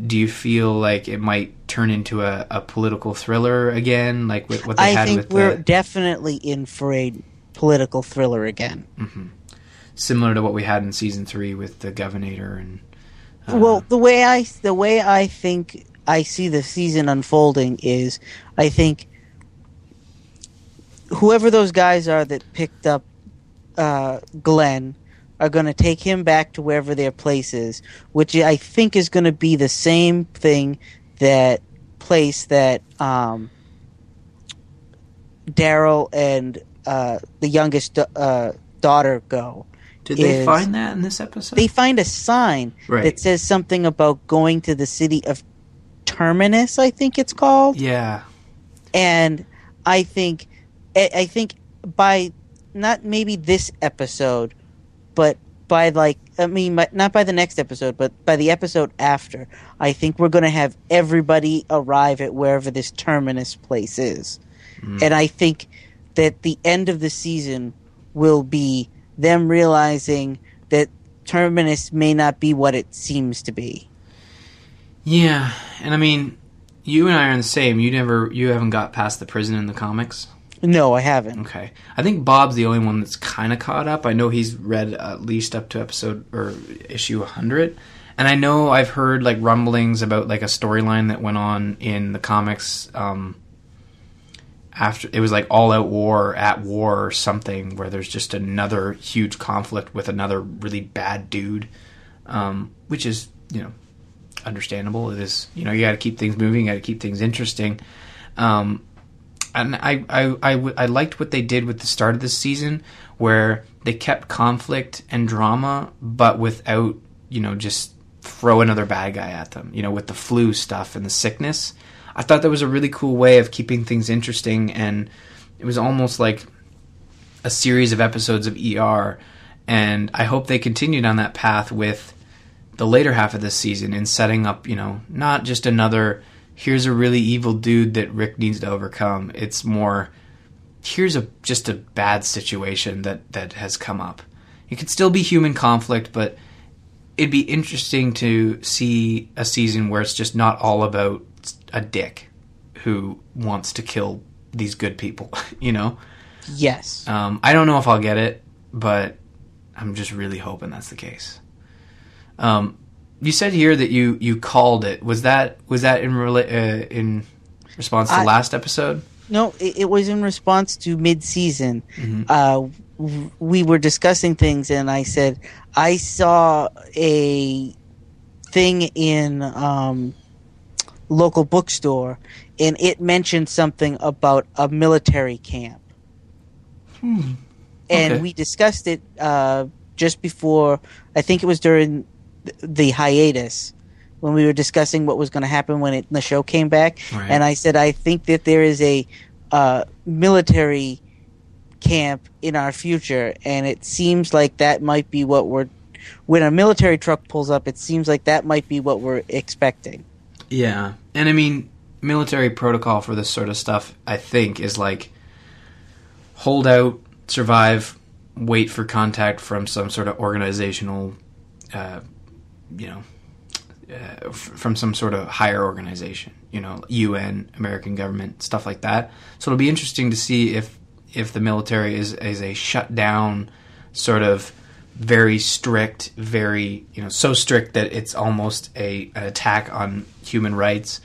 do you feel like it might turn into a, a political thriller again, like with what they I had think with we're the, definitely in for a political thriller again. similar to what we had in season three with the Governor and uh, well, the way I the way I think I see the season unfolding is, I think whoever those guys are that picked up uh, Glenn are going to take him back to wherever their place is, which I think is going to be the same thing that place that um, Daryl and uh, the youngest uh, daughter go. did they find that in this episode? They find a sign Right. that says something about going to the city of Terminus, I think it's called. yeah, And I think, I I think by not maybe this episode, but by like I mean, by- not by the next episode, but by the episode after, I think we're going to have everybody arrive at wherever this Terminus place is, hmm. and I think that the end of the season will be them realizing that Terminus may not be what it seems to be. Yeah, and I mean, you and I are the same. You never, you haven't got past the prison in the comics. No, I haven't. Okay, I think Bob's the only one that's kind of caught up. I know he's read at least up to episode or issue 100, and I know I've heard like rumblings about like a storyline that went on in the comics. Um, after it was like all out war, at war, or something, where there's just another huge conflict with another really bad dude, um, which is you know understandable. It is, you know, you got to keep things moving, you got to keep things interesting. Um, and I, I, I, w- I liked what they did with the start of this season, where they kept conflict and drama, but without, you know, just throw another bad guy at them. You know, with the flu stuff and the sickness. I thought that was a really cool way of keeping things interesting, and it was almost like a series of episodes of ER. And I hope they continued on that path with the later half of this season in setting up, you know, not just another here's a really evil dude that Rick needs to overcome. It's more here's a just a bad situation that that has come up. It could still be human conflict, but it'd be interesting to see a season where it's just not all about a dick who wants to kill these good people, you know? Yes. Um, I don't know if I'll get it, but I'm just really hoping that's the case. Um, you said here that you, you called it. Was that was that in rela- uh, in response to I- last episode? No, it, it was in response to mid-season. Uh, w- we were discussing things, and I said I saw a thing in um, local bookstore, and it mentioned something about a military camp. And Okay. we discussed it uh, just before. I think it was during the hiatus when we were discussing what was going to happen when it, the show came back. Right. And I said I think that there is a uh, military camp in our future, and it seems like that might be what we're. When a military truck pulls up, it seems like that might be what we're expecting. Yeah, and I mean, military protocol for this sort of stuff, I think, is like hold out, survive, wait for contact from some sort of organizational, uh, you know, uh, f- from some sort of higher organization, you know, UN, American government, stuff like that. So it'll be interesting to see if if the military is is a shut down sort of very strict, very you know so strict that it's almost a an attack on human rights.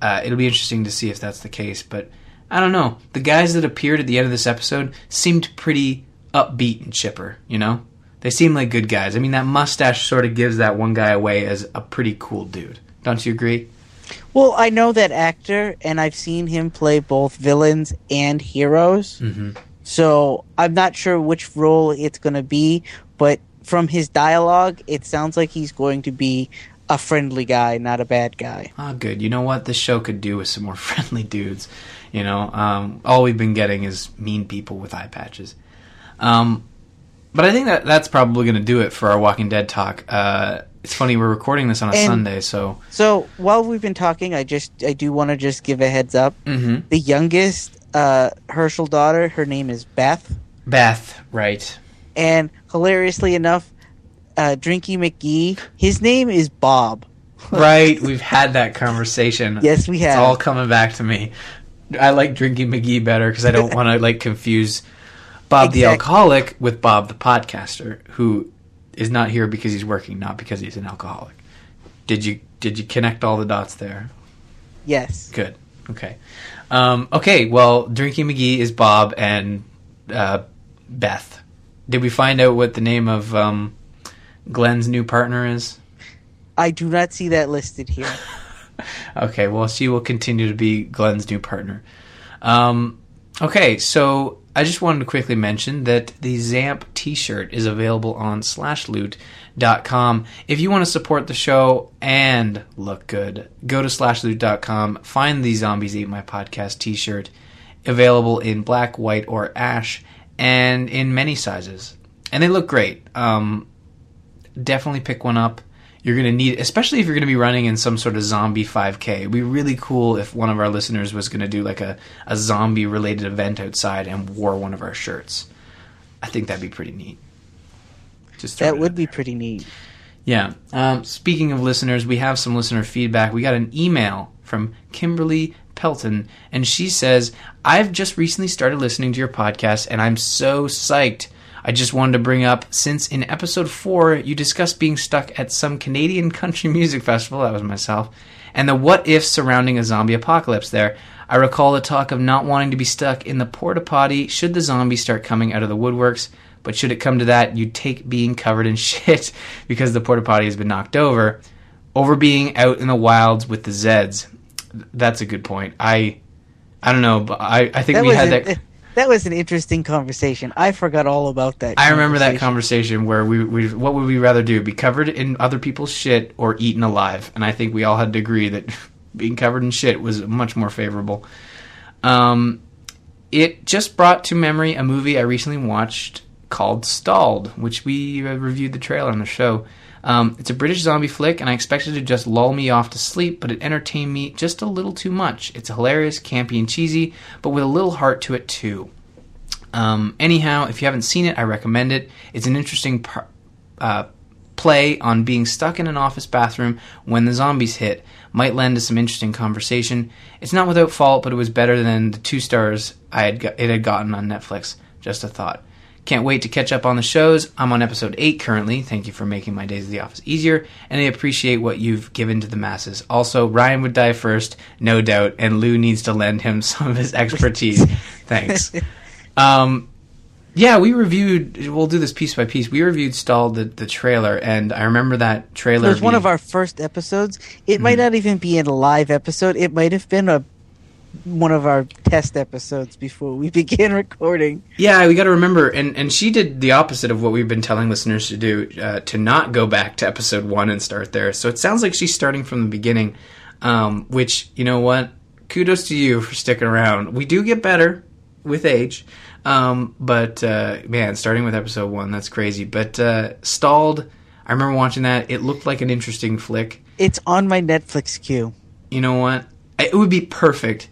Uh, it'll be interesting to see if that's the case, but I don't know. The guys that appeared at the end of this episode seemed pretty upbeat and chipper. You know, they seem like good guys. I mean, that mustache sort of gives that one guy away as a pretty cool dude. Don't you agree? Well, I know that actor, and I've seen him play both villains and heroes. Mm-hmm. So I'm not sure which role it's going to be, but from his dialogue, it sounds like he's going to be a friendly guy, not a bad guy. Oh, good. You know what? This show could do with some more friendly dudes. You know, um, all we've been getting is mean people with eye patches. Um, but I think that that's probably going to do it for our Walking Dead talk. Uh, it's funny we're recording this on a And- Sunday, so So while we've been talking, I just I do want to just give a heads up. Mhm. The youngest uh, Hershel daughter, her name is Beth, Beth, right? and hilariously enough, uh, Drinky McGee, his name is Bob. right. We've had that conversation. Yes, we have. It's all coming back to me. I like drinking McGee better because I don't want to like confuse Bob the alcoholic with Bob the podcaster, who is not here because he's working, not because he's an alcoholic. Did you did you connect all the dots there? Yes. Good. Okay. Um, okay. Well, Drinking McGee is Bob and uh, Beth. Did we find out what the name of um, Glenn's new partner is? I do not see that listed here. Okay, well, she will continue to be Glenn's new partner. Um, okay, so I just wanted to quickly mention that the Zamp t shirt is available on slashloot.com. If you want to support the show and look good, go to slashloot.com, find the Zombies Eat My Podcast t shirt, available in black, white, or ash, and in many sizes. And they look great. Um, definitely pick one up. You're going to need, especially if you're going to be running in some sort of zombie 5K. It'd be really cool if one of our listeners was going to do like a, a zombie related event outside and wore one of our shirts. I think that'd be pretty neat. Just That would be pretty neat. Yeah. Um, speaking of listeners, we have some listener feedback. We got an email from Kimberly Pelton, and she says, I've just recently started listening to your podcast, and I'm so psyched. I just wanted to bring up since in episode four you discussed being stuck at some Canadian country music festival, that was myself, and the what ifs surrounding a zombie apocalypse there. I recall the talk of not wanting to be stuck in the porta potty should the zombies start coming out of the woodworks, but should it come to that, you'd take being covered in shit because the porta potty has been knocked over, over being out in the wilds with the Zeds. That's a good point. I, I don't know, but I, I think That we had that. That was an interesting conversation. I forgot all about that. I remember that conversation. where we, we what would we rather do be covered in other people's shit or eaten alive and I think we all had to agree that being covered in shit was much more favorable um, it just brought to memory a movie I recently watched called Stalled which we reviewed the trailer on the show um, it's a British zombie flick and I expected to just lull me off to sleep but it entertained me just a little too much it's hilarious campy and cheesy but with a little heart to it too um, anyhow, if you haven't seen it, I recommend it. It's an interesting par- uh, play on being stuck in an office bathroom when the zombies hit. Might lend to some interesting conversation. It's not without fault, but it was better than the two stars I had it had gotten on Netflix. Just a thought. Can't wait to catch up on the shows. I'm on episode 8 currently. Thank you for making my days at the office easier, and I appreciate what you've given to the masses. Also, Ryan would die first, no doubt, and Lou needs to lend him some of his expertise. Thanks. Um, yeah, we reviewed. We'll do this piece by piece. We reviewed stalled the, the trailer, and I remember that trailer. It was one of our first episodes. It might Mm-hmm. not even be a live episode. It might have been a one of our test episodes before we began recording. Yeah, we got to remember, and and she did the opposite of what we've been telling listeners to do, uh, to not go back to episode one and start there. So it sounds like she's starting from the beginning, um, which you know what? Kudos to you for sticking around. We do get better with age, um, but uh, man, starting with episode one, that's crazy. But uh, stalled. I remember watching that. It looked like an interesting flick. It's on my Netflix queue. you know what? It would be perfect.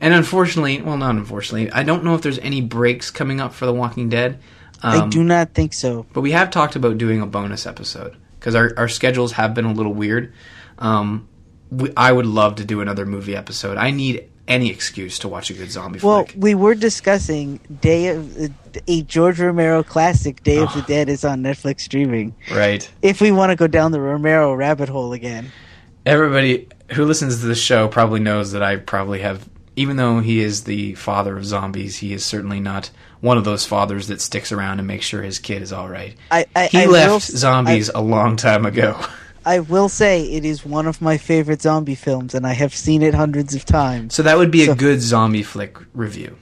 And unfortunately, well, not unfortunately, I don't know if there's any breaks coming up for The Walking Dead. Um, I do not think so. But we have talked about doing a bonus episode because our, our schedules have been a little weird. Um, we, I would love to do another movie episode. I need any excuse to watch a good zombie Well, flick. we were discussing Day of a George Romero classic, Day of the Dead, is on Netflix streaming. Right. If we want to go down the Romero rabbit hole again, Everybody who listens to the show probably knows that I probably have, even though he is the father of zombies, he is certainly not one of those fathers that sticks around and makes sure his kid is all right. I, I He I left will, zombies a long time ago. I will say it is one of my favorite zombie films, and I have seen it hundreds of times. So that would be a good zombie flick review.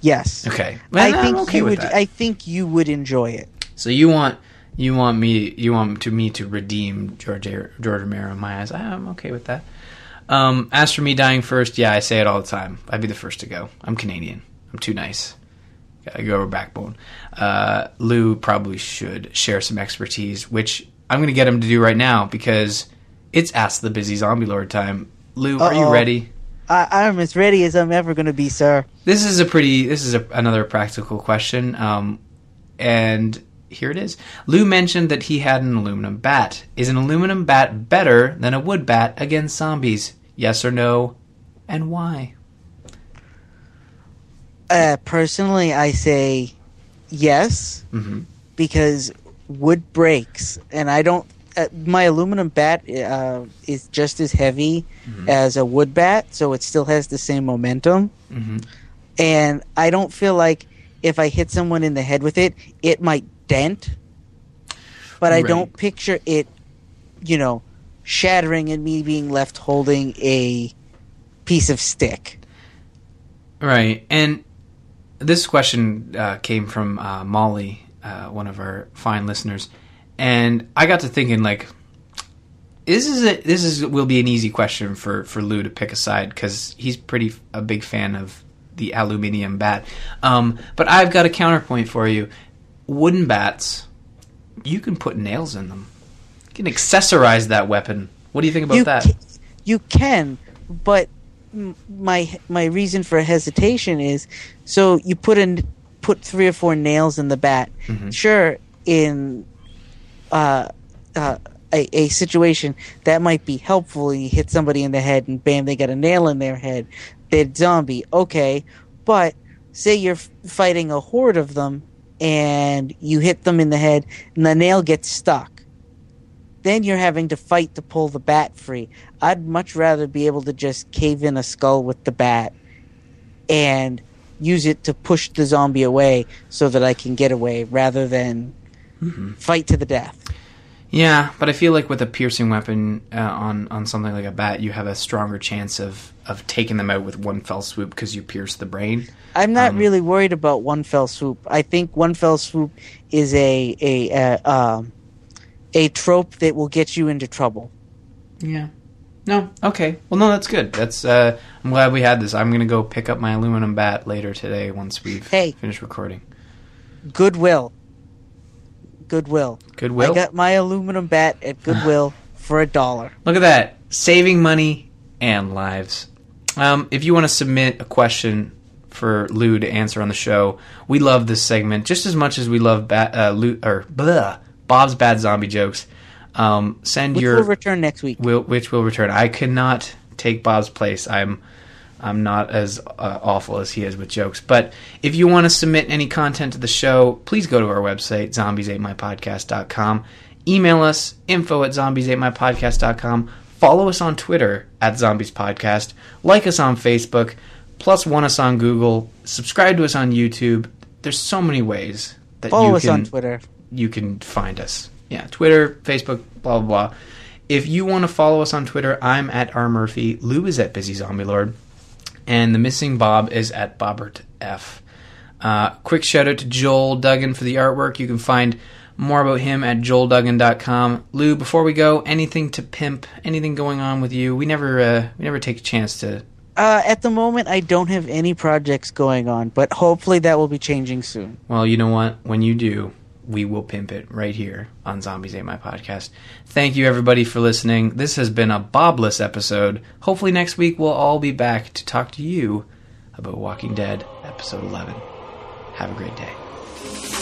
Yes, Okay. Well, I think okay you would. that. I think you would enjoy it. So you want you want me you want to me to redeem George George Romero in my eyes. I'm okay with that. Um, as for me dying first, yeah, I say it all the time. I'd be the first to go. I'm Canadian. I'm too nice. Gotta go over backbone. Uh, Lou probably should share some expertise, which I'm gonna get him to do right now because it's Ask the Busy Zombie Lord time. Lou, are you ready? I, I'm as ready as I'm ever going to be, sir. This is a pretty. This is a, another practical question, um, and here it is. Lou mentioned that he had an aluminum bat. Is an aluminum bat better than a wood bat against zombies? Yes or no, and why? Uh, personally, I say yes Mhm. because wood breaks, and I don't. Uh, my aluminum bat uh, is just as heavy as a wood bat, so it still has the same momentum. Mhm. And I don't feel like if I hit someone in the head with it, it might dent. But I Right. don't picture it, you know, shattering and me being left holding a piece of stick. Right, and this question uh, came from uh, Molly, uh, one of our fine listeners, and I got to thinking like, this is a, this is will be an easy question for for Lou to pick a side because he's pretty a big fan of the aluminium bat. Um, but I've got a counterpoint for you: wooden bats, you can put nails in them. You can accessorize that weapon. What do you think about you that? ca- you can, but my my reason for hesitation is so you put in put three or four nails in the bat. Mm-hmm. Sure, in uh, uh, a, a situation that might be helpful. And you hit somebody in the head, and bam, they got a nail in their head. They're zombie. Okay, but say you're fighting a horde of them, and you hit them in the head, and the nail gets stuck then you're having to fight to pull the bat free. I'd much rather be able to just cave in a skull with the bat and use it to push the zombie away so that I can get away rather than fight to the death. Yeah, but I feel like with a piercing weapon uh, on on something like a bat, you have a stronger chance of of taking them out with one fell swoop because you pierce the brain. I'm not Um, really worried about one fell swoop. I think one fell swoop is a a uh, um, a trope that will get you into trouble. Yeah. No. Okay. Well, no, that's good. That's. Uh, I'm glad we had this. I'm gonna go pick up my aluminum bat later today once we've Hey. finished recording. Goodwill. Goodwill. Goodwill. I got my aluminum bat at Goodwill for a dollar. Look at that, saving money and lives. Um, if you want to submit a question for Lou to answer on the show, we love this segment just as much as we love ba- uh, Lou or blah, Bob's bad zombie jokes. Um, send Which your will return next week. will, which will return. I cannot take Bob's place. I'm I'm not as uh, awful as he is with jokes. But if you want to submit any content to the show, please go to our website, zombies8mypodcast.com. Email us, info at zombies8mypodcast.com. Follow us on Twitter at Zombies Podcast. Like us on Facebook. Plus, one us on Google. Subscribe to us on YouTube. There's so many ways that Follow you us can on Twitter. you can find us. Yeah, Twitter, Facebook, blah blah blah. If you want to follow us on Twitter, I'm at R Murphy. Lou is at Busy Zombie Lord, and the missing Bob is at Bobbert F. Uh, quick shout out to Joel Duggan for the artwork. You can find more about him at joelduggan.com. Lou, before we go, anything to pimp? Anything going on with you? We never uh, we never take a chance to. Uh, at the moment, I don't have any projects going on, but hopefully that will be changing soon. Well, you know what? When you do, we will pimp it right here on Zombies Ate My Podcast. Thank you, everybody, for listening. This has been a Bobless episode. Hopefully, next week we'll all be back to talk to you about Walking Dead, episode 11. Have a great day.